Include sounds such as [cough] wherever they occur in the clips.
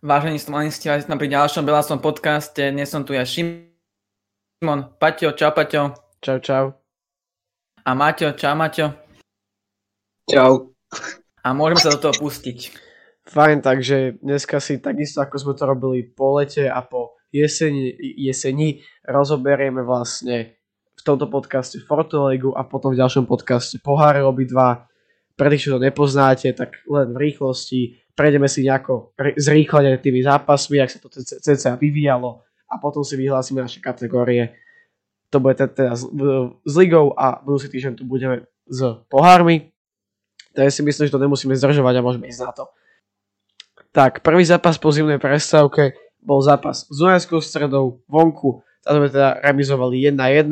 Vážení slanisti, sme pri ďalšom Belasom podcaste. Dnes som tu ja Šimon, Paťo, čau Paťo. Čau, čau. A Maťo, čau Maťo. Čau. A môžeme sa do toho pustiť. Fajn, takže dneska si takisto ako sme to robili po lete a po jeseni, jeseni rozoberieme vlastne v tomto podcaste Fortuna a potom v ďalšom podcaste Poháre obidva. Pre tých, čo to nepoznáte, tak len v rýchlosti prejdeme si nejako zrýchlene tými zápasmi, ak sa to cca vyvíjalo a potom si vyhlásime naše kategórie. To bude teda s, s ligou a budúci týždeň tu budeme s pohármi. Takže si myslím, že to nemusíme zdržovať a môžeme ísť na to. Tak, prvý zápas po zimnej prestávke bol zápas s Dunajskou stredou vonku. Tam sme teda remizovali 1-1,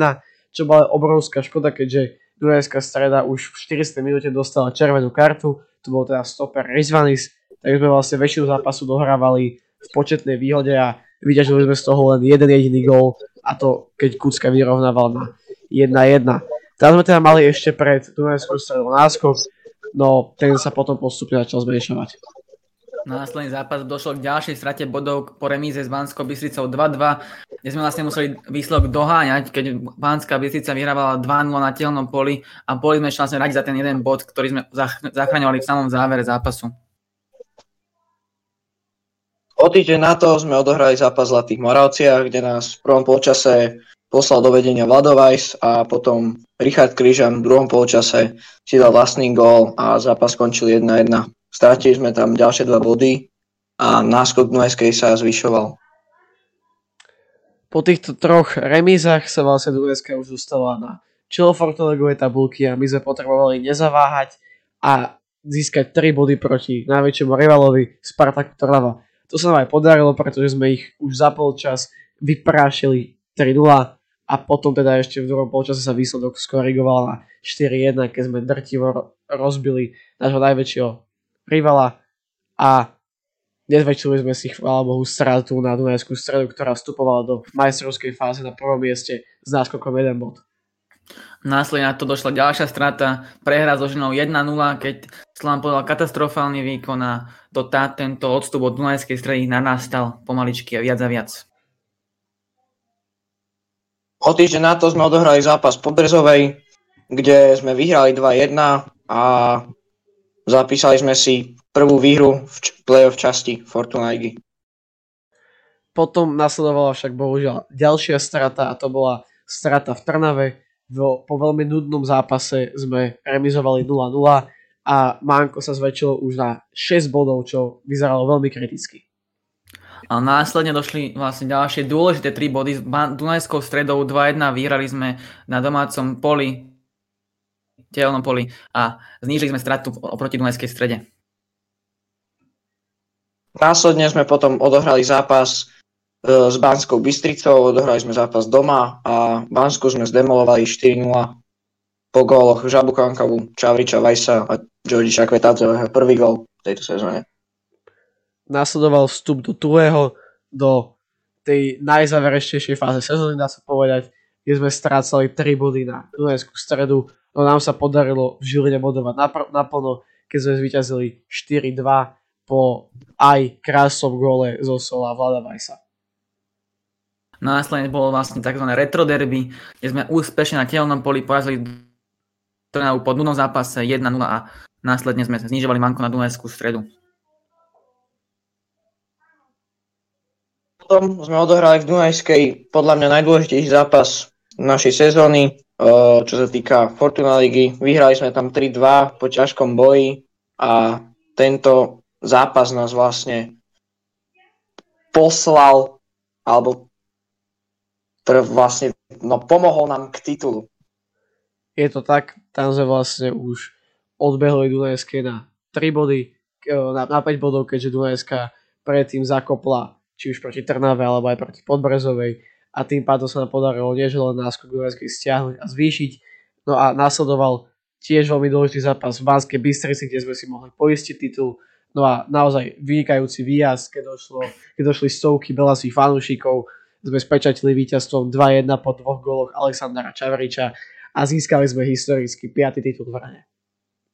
čo bola obrovská škoda, keďže Dunajská streda už v 400 minúte dostala červenú kartu. To bol teda stoper Rizvanis, tak sme vlastne väčšinu zápasu dohrávali v početnej výhode a vyťažili sme z toho len jeden jediný gól a to keď Kucka vyrovnával na 1-1. Teraz sme teda mali ešte pred Dunajskou stredou náskok, no ten sa potom postupne začal zmenšovať. Následný zápas došlo k ďalšej strate bodov po remíze s Banskou Bystricou 2-2, kde sme vlastne museli výsledok doháňať, keď Banská Bystrica vyhrávala 2-0 na telnom poli a boli sme vlastne radi za ten jeden bod, ktorý sme zachraňovali v samom závere zápasu. O týždeň na to sme odohrali zápas v Zlatých Moravciach, kde nás v prvom polčase poslal do vedenia Vladovajs a potom Richard Kryžan v druhom polčase si dal vlastný gól a zápas skončil 1-1. Stratili sme tam ďalšie dva body a náskok Dunajskej sa zvyšoval. Po týchto troch remízach sa vlastne Dunajská už dostala na čelo tabulky a my sme potrebovali nezaváhať a získať 3 body proti najväčšiemu rivalovi Spartaku Trnava. To sa nám aj podarilo, pretože sme ich už za polčas vyprášili 3-0 a potom teda ešte v druhom polčase sa výsledok skorigoval na 4-1, keď sme drtivo rozbili nášho najväčšieho rivala a nezväčšili sme si, chvála Bohu, stratu na Dunajskú stredu, ktorá vstupovala do majstrovskej fáze na prvom mieste s náskokom 1 bod. Následne na to došla ďalšia strata, prehra so ženou 1-0, keď Slam podal katastrofálny výkon a to tá, tento odstup od Dunajskej stredy narastal pomaličky a viac a viac. O týždeň na to sme odohrali zápas po Brezovej, kde sme vyhrali 2-1 a zapísali sme si prvú výhru v play-off časti Fortuna Ligy. Potom nasledovala však bohužiaľ ďalšia strata a to bola strata v Trnave, vo, po veľmi nudnom zápase sme remizovali 0-0 a Manko sa zväčšilo už na 6 bodov, čo vyzeralo veľmi kriticky. A následne došli vlastne ďalšie dôležité 3 body s Dunajskou stredou 2-1 vyhrali sme na domácom poli telnom poli a znížili sme stratu oproti Dunajskej strede. Následne sme potom odohrali zápas s Banskou Bystricou, odohrali sme zápas doma a Bansku sme zdemolovali 4-0 po góloch Žabu Kankavu, Čavriča Vajsa a Georgiša Kvetadzového prvý gól v tejto sezóne. Nasledoval vstup do druhého, do tej najzáverečnejšej fáze sezóny, dá sa povedať, kde sme strácali 3 body na Dunajskú stredu, no nám sa podarilo v Žiline bodovať naplno, keď sme zvíťazili 4-2 po aj krásom góle zo Sola Vlada Vajsa. Následne bolo vlastne tzv. retro derby, kde sme úspešne na telnom poli porazili Trnavu po dnúnom zápase 1-0 a následne sme znižovali manko na Dunajskú stredu. Potom sme odohrali v Dunajskej podľa mňa najdôležitejší zápas našej sezóny, čo sa týka Fortuna ligy. Vyhrali sme tam 3-2 po ťažkom boji a tento zápas nás vlastne poslal alebo ktorý vlastne no, pomohol nám k titulu. Je to tak, tam sme vlastne už odbehli Dunajské na 3 body, na, na 5 bodov, keďže Dunajská predtým zakopla či už proti Trnave alebo aj proti Podbrezovej a tým pádom sa nám podarilo neželen náskok Dunajskej stiahnuť a zvýšiť. No a následoval tiež veľmi dôležitý zápas v Banskej Bystrici, kde sme si mohli poistiť titul. No a naozaj vynikajúci výjazd, keď, došlo, keď došli stovky belasých fanúšikov, sme spečatili víťazstvom 2-1 po dvoch góloch Alexandra Čavriča a získali sme historicky 5. titul v Rane.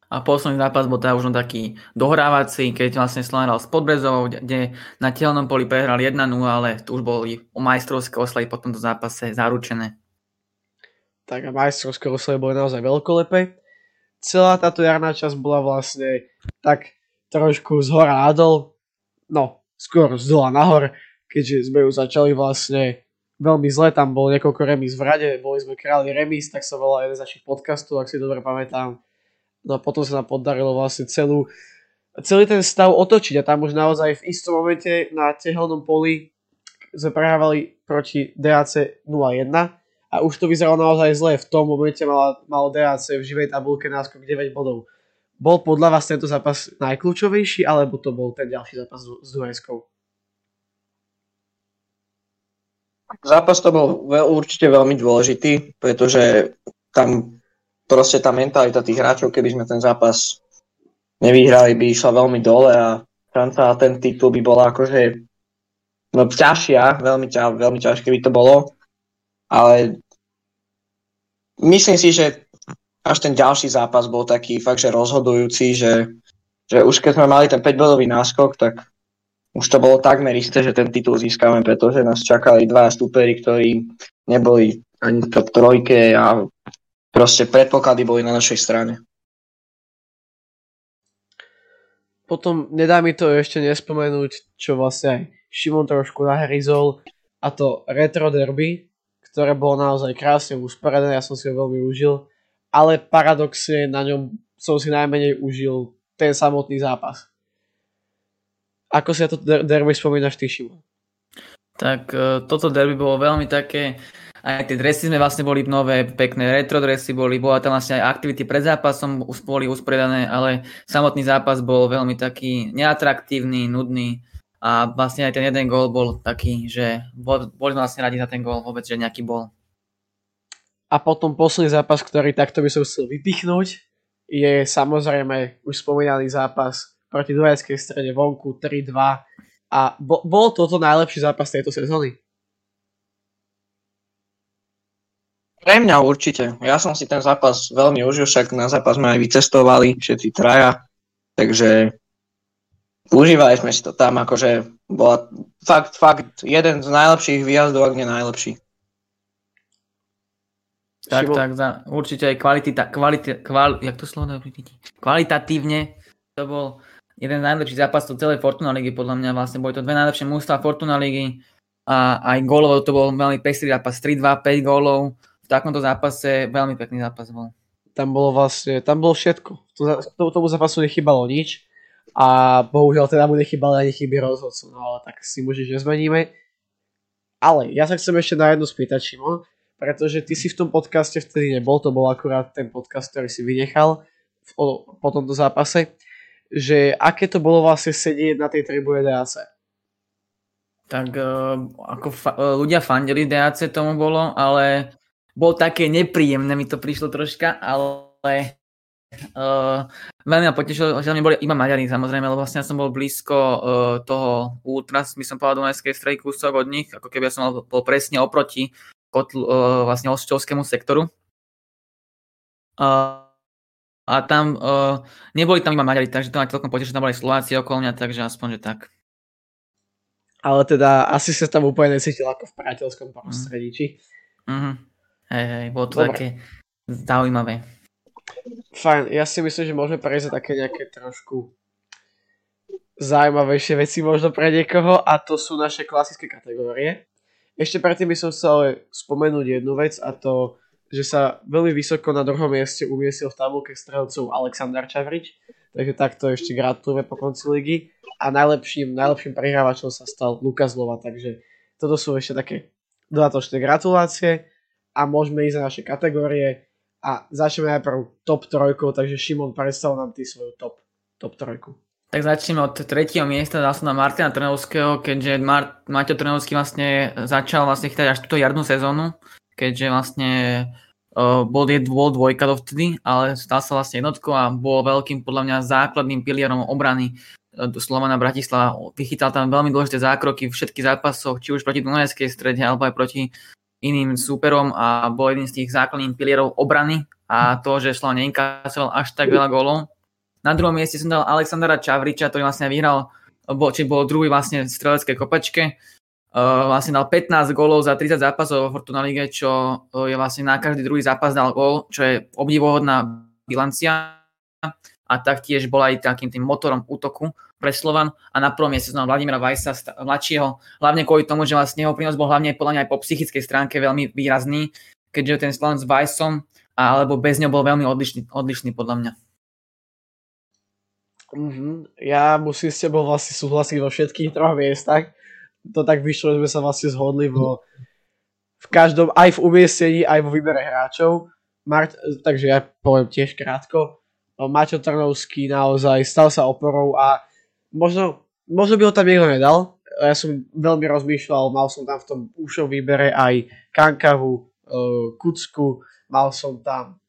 A posledný zápas bol teda už taký dohrávací, keď vlastne Slovan hral s Podbrezovou, kde na telnom poli prehral 1-0, ale tu už boli o majstrovské oslavy po tomto zápase zaručené. Tak a majstrovské oslavy boli naozaj veľkolepé. Celá táto jarná časť bola vlastne tak trošku z hora nadol, no skôr z dola nahor, keďže sme ju začali vlastne veľmi zle, tam bol niekoľko remíz v rade, boli sme králi remíz, tak sa volal jeden z našich podcastov, ak si dobre pamätám. No a potom sa nám podarilo vlastne celú, celý ten stav otočiť a tam už naozaj v istom momente na tehelnom poli sme prehrávali proti DAC 0-1 a už to vyzeralo naozaj zle. V tom momente malo, malo DAC v živej tabulke náskok 9 bodov. Bol podľa vás tento zápas najkľúčovejší, alebo to bol ten ďalší zápas s Dunajskou? Zápas to bol určite veľmi dôležitý, pretože tam proste tá mentalita tých hráčov, keby sme ten zápas nevyhrali, by išla veľmi dole a šanca a ten titul by bola akože no, ťažšia, veľmi, ťa, veľmi ťažké by to bolo, ale myslím si, že až ten ďalší zápas bol taký fakt, že rozhodujúci, že, že už keď sme mali ten 5-bodový náskok, tak už to bolo takmer isté, že ten titul získame, pretože nás čakali dva stúpery, ktorí neboli ani v top trojke a proste predpoklady boli na našej strane. Potom nedá mi to ešte nespomenúť, čo vlastne aj Šimon trošku nahryzol, a to retro derby, ktoré bolo naozaj krásne usporiadané, ja som si ho veľmi užil ale paradoxne na ňom som si najmenej užil ten samotný zápas. Ako si na to derby spomínaš ty, Šimon? Tak e, toto derby bolo veľmi také, aj tie dresy sme vlastne boli nové, pekné retro dresy boli, bola tam vlastne aj aktivity pred zápasom boli usporiadané, ale samotný zápas bol veľmi taký neatraktívny, nudný a vlastne aj ten jeden gól bol taký, že boli sme vlastne radi za ten gól vôbec, že nejaký bol. A potom posledný zápas, ktorý takto by som chcel vypichnúť, je samozrejme už spomínaný zápas proti Dunajskej strede vonku 3-2 a bo, bol toto najlepší zápas tejto sezóny? Pre mňa určite. Ja som si ten zápas veľmi užil, však na zápas sme aj vycestovali, všetci traja, takže užívali sme si to tam, akože bola fakt, fakt jeden z najlepších výjazdov, ak nie najlepší. Tak, tak, za, určite aj kvalita, kvalita, kval, jak to slovo kvalitatívne to bol jeden z najlepších zápasov celej Fortuna ligy, podľa mňa vlastne. Boli to dve najlepšie mústva Fortuna ligy a aj gólovo to bol veľmi pestrý zápas, 3-2, 5 gólov, v takomto zápase veľmi pekný zápas bol. Tam bolo vlastne, tam bolo všetko, to, tomu zápasu nechybalo nič a bohužiaľ teda mu nechybali ani chyby rozhodcov, no ale tak si môžeš nezmeníme. Ale ja sa chcem ešte na jednu spýtať, Šimon, pretože ty si v tom podcaste vtedy nebol, to bol akurát ten podcast, ktorý si vynechal o, po tomto zápase, že aké to bolo vlastne sedieť na tej tribúne DAC? Tak uh, ako fa- ľudia fandili DAC tomu bolo, ale bol také nepríjemné, mi to prišlo troška, ale uh, veľmi ma potešilo, že tam boli iba Maďari samozrejme, lebo vlastne ja som bol blízko uh, toho Ultras, by som povedal Dunajskej stredy kúsok od nich, ako keby ja som bol presne oproti kotl, uh, vlastne osčovskému sektoru. Uh, a tam uh, neboli tam iba Maďari, takže to ma celkom potešilo, tam boli Slováci okolo mňa, takže aspoň, že tak. Ale teda asi sa tam úplne necítil ako v priateľskom prostredí, či? Uh-huh. Hej, hej, bolo to Dobre. také zaujímavé. Fajn, ja si myslím, že môžeme prejsť také nejaké trošku zaujímavejšie veci možno pre niekoho a to sú naše klasické kategórie. Ešte predtým by som chcel spomenúť jednu vec a to, že sa veľmi vysoko na druhom mieste umiestnil v tabulke strelcov Aleksandar Čavrič, takže takto ešte gratulujeme po konci ligy a najlepším, najlepším prehrávačom sa stal Lukas Lova, takže toto sú ešte také dodatočné gratulácie a môžeme ísť na naše kategórie a začneme najprv top trojkou, takže Šimon, predstav nám ty svoju top, top trojku. Tak začneme od tretieho miesta, dal som na Martina Trnovského, keďže Mar- Maťo Trnovský vlastne začal vlastne chytať až túto jarnú sezónu, keďže vlastne uh, bol, je, bol dvojka dovtedy, ale stal sa vlastne jednotkou a bol veľkým podľa mňa základným pilierom obrany uh, Slovana Bratislava. Vychytal tam veľmi dôležité zákroky v všetkých zápasoch, či už proti Dunajskej strede, alebo aj proti iným súperom a bol jedným z tých základných pilierov obrany a to, že Slovan neinkasoval až tak veľa gólov, Na druhom mieste som dal Alexandra Čavriča, ktorý vlastne vyhral, bol, či bol druhý vlastne v streleckej kopačke. Vlastne dal 15 gólov za 30 zápasov vo Fortuna Lige, čo uh, je vlastne na každý druhý zápas dal gól, čo je obdivohodná bilancia a taktiež bol aj takým tým motorom útoku pre Slovan a na prvom mieste som Vladimíra Vajsa, mladšieho, hlavne kvôli tomu, že vlastne jeho prínos bol hlavne podľa mňa aj po psychickej stránke veľmi výrazný, keďže ten Slovan s Vajsom alebo bez ňou bol veľmi odlišný, odlišný podľa mňa. Mm-hmm. Ja musím s tebou vlastne súhlasiť vo všetkých troch miestach to tak vyšlo, že sme sa vlastne zhodli vo, v každom, aj v umiestnení, aj vo výbere hráčov. Mart, takže ja poviem tiež krátko. No, Maťo Trnovský naozaj stal sa oporou a možno, možno by ho tam niekto nedal. Ja som veľmi rozmýšľal, mal som tam v tom úšom výbere aj Kankavu, uh, Kucku, mal som tam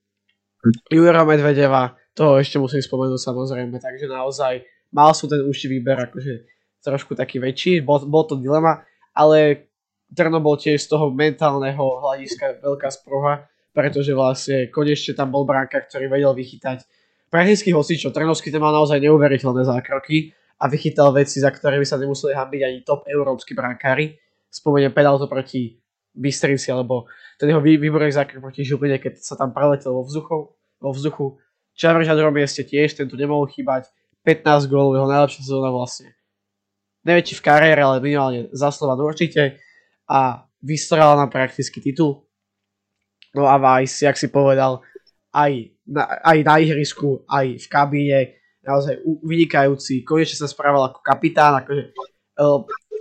Jura Medvedeva, toho ešte musím spomenúť samozrejme, takže naozaj mal som ten úšty výber akože trošku taký väčší, bol, bol to dilema, ale Trno bol tiež z toho mentálneho hľadiska veľká sproha, pretože vlastne konečne tam bol bránka, ktorý vedel vychytať prakticky hocičo. Trnovský ten mal naozaj neuveriteľné zákroky a vychytal veci, za ktoré by sa nemuseli hambiť ani top európsky brankári. Spomeniem to proti Bystrici, alebo ten jeho výborný zákrok proti Žiline, keď sa tam preletel vo vzduchu. Vo vzduchu. Čavrž na mieste tiež, ten tu nemohol chýbať. 15 gólov, jeho najlepšia sezóna vlastne či v kariére, ale minimálne za Slovan určite a vystrala nám prakticky titul. No a Vice, jak si povedal, aj na, aj na ihrisku, aj v kabíne, naozaj vynikajúci, konečne sa správal ako kapitán, akože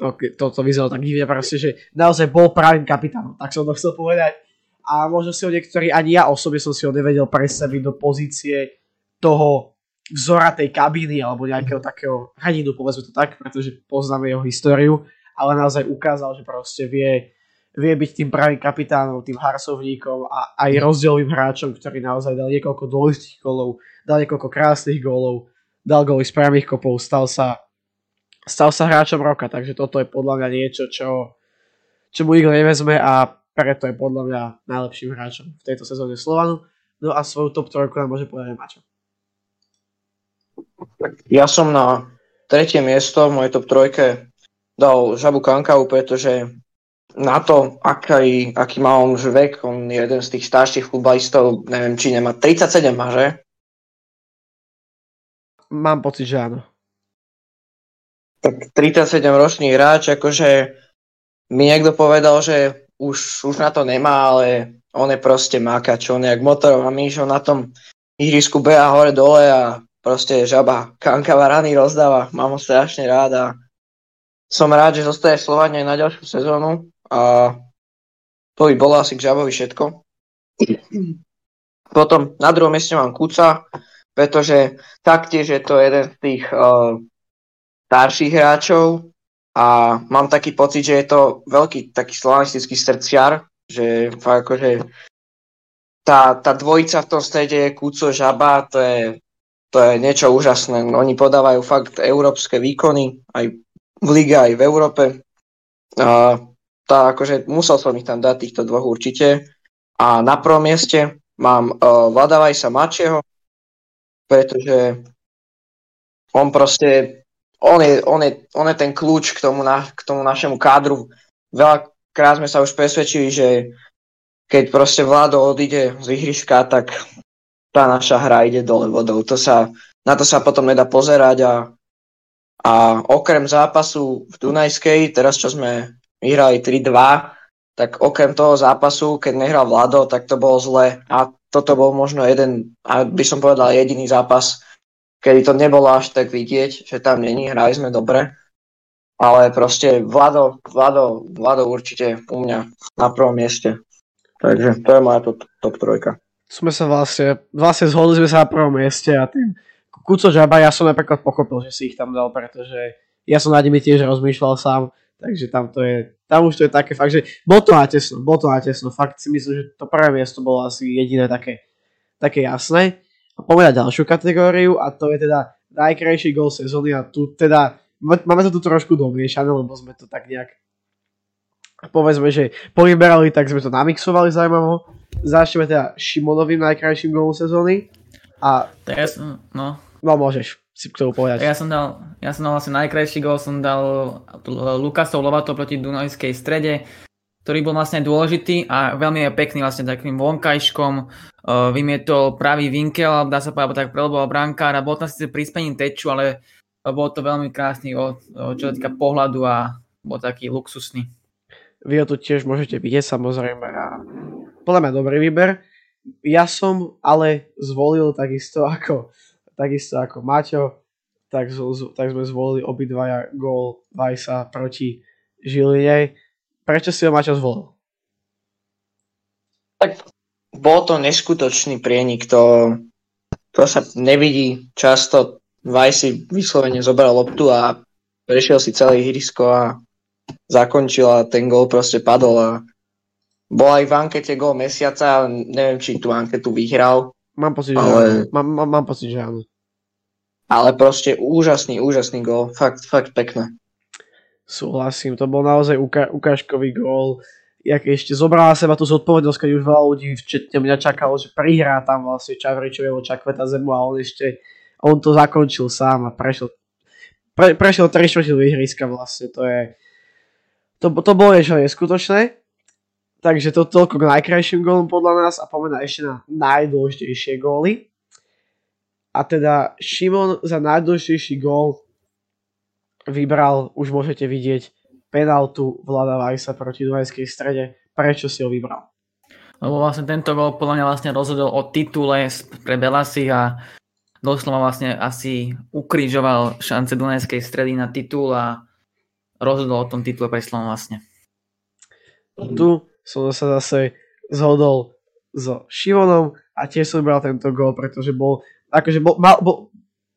okay, to, to vyzeralo tak divne proste, že naozaj bol pravým kapitánom, tak som to chcel povedať. A možno si ho niektorí, ani ja osobne som si ho nevedel predstaviť do pozície toho vzora tej kabíny alebo nejakého takého hradinu, povedzme to tak, pretože poznáme jeho históriu, ale naozaj ukázal, že proste vie, vie byť tým pravým kapitánom, tým harsovníkom a aj rozdielovým hráčom, ktorý naozaj dal niekoľko dôležitých golov, dal niekoľko krásnych golov, dal góly z priamých kopov, stal sa, stal sa hráčom roka, takže toto je podľa mňa niečo, čo, čo mu nikto nevezme a preto je podľa mňa najlepším hráčom v tejto sezóne Slovanu. No a svoju top trojku nám môže povedať Mačo. Ja som na tretie miesto v mojej top trojke dal Žabu Kankavu, pretože na to, aký, aký má on už vek, on je jeden z tých starších futbalistov, neviem, či nemá 37 má, že? Mám pocit, že áno. Tak 37 ročný hráč, akože mi niekto povedal, že už, už na to nemá, ale on je proste mákač, on je jak motorová myš, on na tom ihrisku beha hore dole a proste žaba kankava rany rozdáva, mám ho strašne rád a som rád, že zostaje v Slovane aj na ďalšiu sezónu a to by bolo asi k žabovi všetko. [clears throat] Potom na druhom mieste mám Kuca, pretože taktiež je to jeden z tých uh, starších hráčov a mám taký pocit, že je to veľký taký slovanistický srdciar, že fakt akože tá, tá dvojica v tom strede Kuco Žaba, to je to je niečo úžasné. Oni podávajú fakt európske výkony, aj v lige, aj v Európe. A tá, akože musel som ich tam dať, týchto dvoch určite. A na prvom mieste mám uh, Vlada Vajsa Mačieho, pretože on proste, on je, on, je, on je ten kľúč k tomu, na, k tomu našemu kádru. Veľakrát sme sa už presvedčili, že keď proste Vlado odíde z ihriska, tak tá naša hra ide dole vodou. To sa, na to sa potom nedá pozerať a, a okrem zápasu v Dunajskej, teraz čo sme vyhrali 3-2, tak okrem toho zápasu, keď nehral Vlado, tak to bolo zle a toto bol možno jeden, by som povedal jediný zápas, kedy to nebolo až tak vidieť, že tam není, hrali sme dobre, ale proste Vlado, Vlado, Vlado určite u mňa na prvom mieste. Takže to je moja top, top trojka sme sa vlastne, vlastne zhodli sme sa na prvom mieste a tým Kuco Žaba ja som napríklad pochopil, že si ich tam dal, pretože ja som nad nimi tiež rozmýšľal sám, takže tam to je, tam už to je také fakt, že bol to na tesno, bol to na tesno, fakt si myslím, že to prvé miesto bolo asi jediné také, také jasné. A poďme ďalšiu kategóriu a to je teda najkrajší gol sezóny a tu teda máme to tu trošku domiešané, lebo sme to tak nejak povedzme, že povyberali, tak sme to namixovali zaujímavo. Začneme teda Šimonovým najkrajším golom sezóny. A Teraz, no. No môžeš si k tomu povedať. Ja som dal, ja som dal vlastne najkrajší gol, som dal Lukasov Lovato proti Dunajskej strede, ktorý bol vlastne dôležitý a veľmi je pekný vlastne takým vonkajškom, uh, vymietol pravý vinkel, dá sa povedať, tak preloboval brankár a bol tam síce prispením teču, ale bol to veľmi krásny, o, o, čo týka pohľadu a bol taký luxusný. Vy ho tu tiež môžete vidieť samozrejme a podľa mňa dobrý výber. Ja som ale zvolil takisto ako, takisto ako Maťo, tak, tak sme zvolili obidvaja gól Vajsa proti Žiline Prečo si ho Maťo zvolil? Tak bol to neskutočný prienik, to, to sa nevidí často. Vaj si vyslovene zobral loptu a prešiel si celé ihrisko a zakončil a ten gol proste padol a bol aj v ankete gol mesiaca, neviem, či tú anketu vyhral. Mám pocit, ale... že mám, mám, mám pocit, že áno. Ale proste úžasný, úžasný gol, fakt, fakt pekné. Súhlasím, to bol naozaj uka- ukážkový gól. Jak ešte zobrala seba tú zodpovednosť, keď už veľa ľudí, včetne mňa čakalo, že prihrá tam vlastne Čavričového Čakveta zemu a on ešte, on to zakončil sám a prešiel, pre, prešiel 3 čtvrtinu ihriska vlastne, to je, to, to bolo niečo neskutočné. Takže to toľko k najkrajším gólom podľa nás a poďme ešte na najdôležitejšie góly. A teda Šimon za najdôležitejší gól vybral, už môžete vidieť, penaltu Vlada Vajsa proti Dunajskej strede. Prečo si ho vybral? Lebo vlastne tento gol podľa mňa vlastne rozhodol o titule pre Belasi a doslova vlastne asi ukrižoval šance Dunajskej stredy na titul a rozhodol o tom titule pre Slovan vlastne. Tu som sa zase zhodol so Šivonom a tiež som vybral tento gol, pretože bol, akože bol, mal, bol,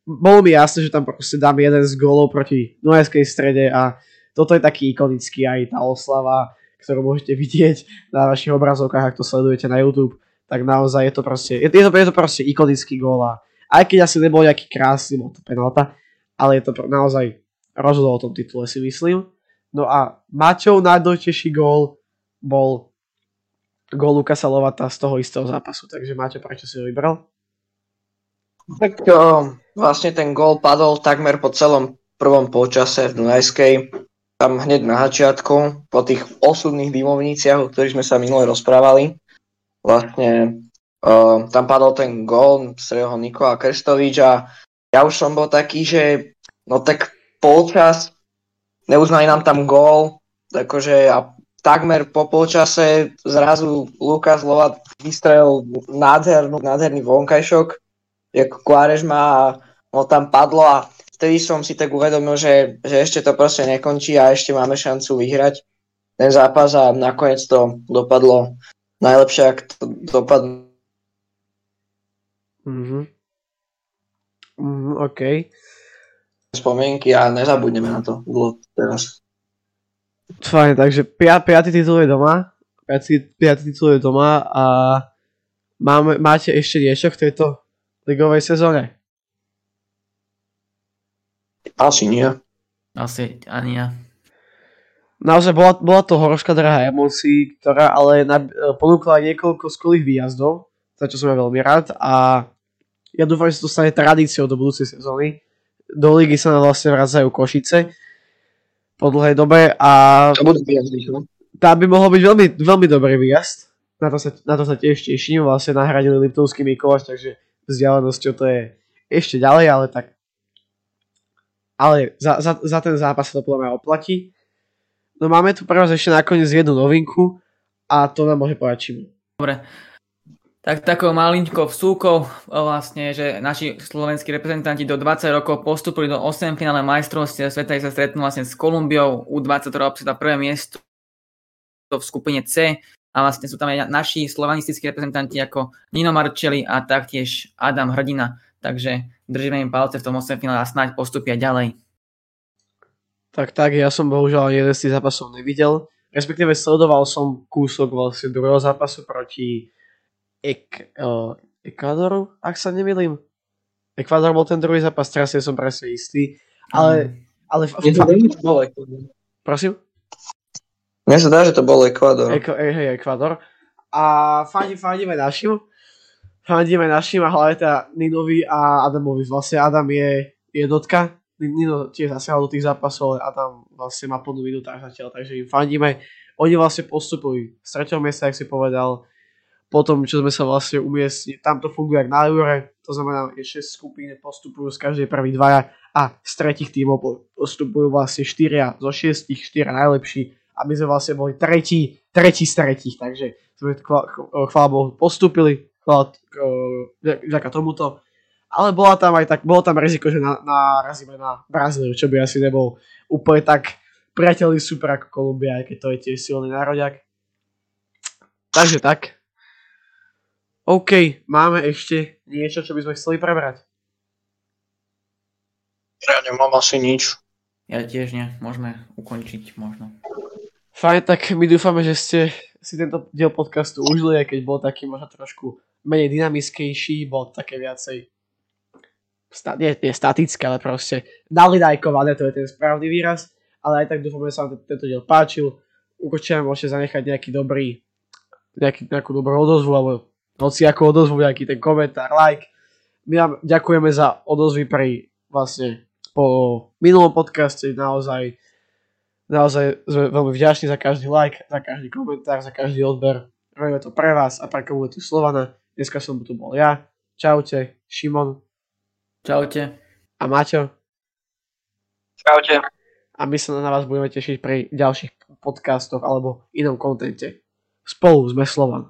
bolo mi jasné, že tam proste dám jeden z golov proti Dunajskej strede a toto je taký ikonický aj tá oslava, ktorú môžete vidieť na vašich obrazovkách, ak to sledujete na YouTube, tak naozaj je to proste, je, je to, je to proste ikonický gól a aj keď asi nebol nejaký krásny, bol to penalta, ale je to naozaj rozhodol o tom titule si myslím. No a Maťov najdôležitejší gól bol gól Lukasa Lovata z toho istého zápasu, takže Maťo, prečo si ho vybral? Tak o, vlastne ten gól padol takmer po celom prvom polčase v Dunajskej. Tam hneď na začiatku, po tých osudných dymovniciach, o ktorých sme sa minule rozprávali. Vlastne o, tam padol ten gól, strel ho Nikola Krstovič a ja už som bol taký, že no tak polčas, neuznali nám tam gól, takže a takmer po polčase zrazu Lukas Lovat vystrelil nádhernú, nádherný vonkajšok jak Klárež má a no tam padlo a vtedy som si tak uvedomil, že, že ešte to proste nekončí a ešte máme šancu vyhrať ten zápas a nakoniec to dopadlo najlepšie, ak to dopadlo. Mm-hmm. Mm, OK. Spomienky a nezabudneme na to dlho teraz. Fajn, takže pia, piatý titul je doma. Piatý, piatý titul je doma a máme, máte ešte niečo k tejto ligovej sezóne? Asi nie. Asi ani ja. Naozaj bola, bola to horoška drahá emócií, ktorá ale na, ponúkla niekoľko skvelých výjazdov, za čo som ja veľmi rád a ja dúfam, že to stane tradíciou do budúcej sezóny. Do ligy sa nám vlastne vracajú Košice po dlhej dobe a to budú výjazdy, no? tá by mohol byť veľmi, veľmi dobrý výjazd. Na to, sa, na to sa tiež teším, vlastne nahradili Liptovský Mikuláš, takže vzdialenosťou to je ešte ďalej, ale tak ale za, za, za ten zápas sa to podľa mňa oplatí. No máme tu pre vás ešte nakoniec jednu novinku a to nám môže povedať čím. Dobre. Tak takou malinkou vsúkou vlastne, že naši slovenskí reprezentanti do 20 rokov postupili do 8 finále majstrovstiev sveta, sa stretnú vlastne s Kolumbiou, U20 ktorá obseda prvé miesto v skupine C a vlastne sú tam aj naši slovanistickí reprezentanti ako Nino Marčeli a taktiež Adam Hrdina. Takže držíme im palce v tom 8 finále a snáď postupia ďalej. Tak tak, ja som bohužiaľ jeden z tých zápasov nevidel. Respektíve sledoval som kúsok vlastne druhého zápasu proti Ek- uh, Ekvadoru, ak sa nemýlim. Ekvador bol ten druhý zápas, teraz som presne istý. Ale, mm. ale v, v, v, Prosím? Mne sa dá, že to bol Ekvador. Eko, hej, Ekvador. A fani, faníme našim. fandíme našim a hlavne teda Ninovi a Adamovi. Vlastne Adam je jednotka, Nino tiež zasiahol do tých zápasov, ale Adam vlastne má plnú minútach zatiaľ, takže im fandíme. Oni vlastne postupili z tretieho miesta, ak si povedal, potom, čo sme sa vlastne umiestnili, tam to funguje na Eure, to znamená, že 6 skupín postupujú z každej prvý dvaja a z tretich tímov postupujú vlastne 4 zo 6, 4 najlepší a my sme vlastne boli tretí, tretí z tretích, takže sme chvála Bohu postupili, vďaka tomuto. Ale bola tam aj tak, bolo tam riziko, že na, narazíme na Brazíliu, čo by asi nebol úplne tak priateľný super ako Kolumbia, aj keď to je tiež silný národiak. Takže tak. OK, máme ešte niečo, čo by sme chceli prebrať. Ja nemám asi nič. Ja tiež nie, môžeme ukončiť možno. Fajn, tak my dúfame, že ste si tento diel podcastu užili, aj keď bol taký možno trošku menej dynamickejší, bol také viacej sta- nie, nie statické, ale proste nalidajkované, to je ten správny výraz, ale aj tak dúfame, že sa vám tento diel páčil. Určite môžete zanechať nejaký dobrý, nejaký, nejakú dobrú odozvu, alebo hoci ako odozvu, nejaký ten komentár, like. My vám ďakujeme za odozvy pri vlastne po minulom podcaste, naozaj naozaj sme veľmi vďační za každý like, za každý komentár, za každý odber. Robíme to pre vás a pre komunitu Slovana. Dneska som tu bol ja. Čaute, Šimon. Čaute. A Maťo. Čaute. A my sa na vás budeme tešiť pri ďalších podcastoch alebo inom kontente. Spolu sme Slovan.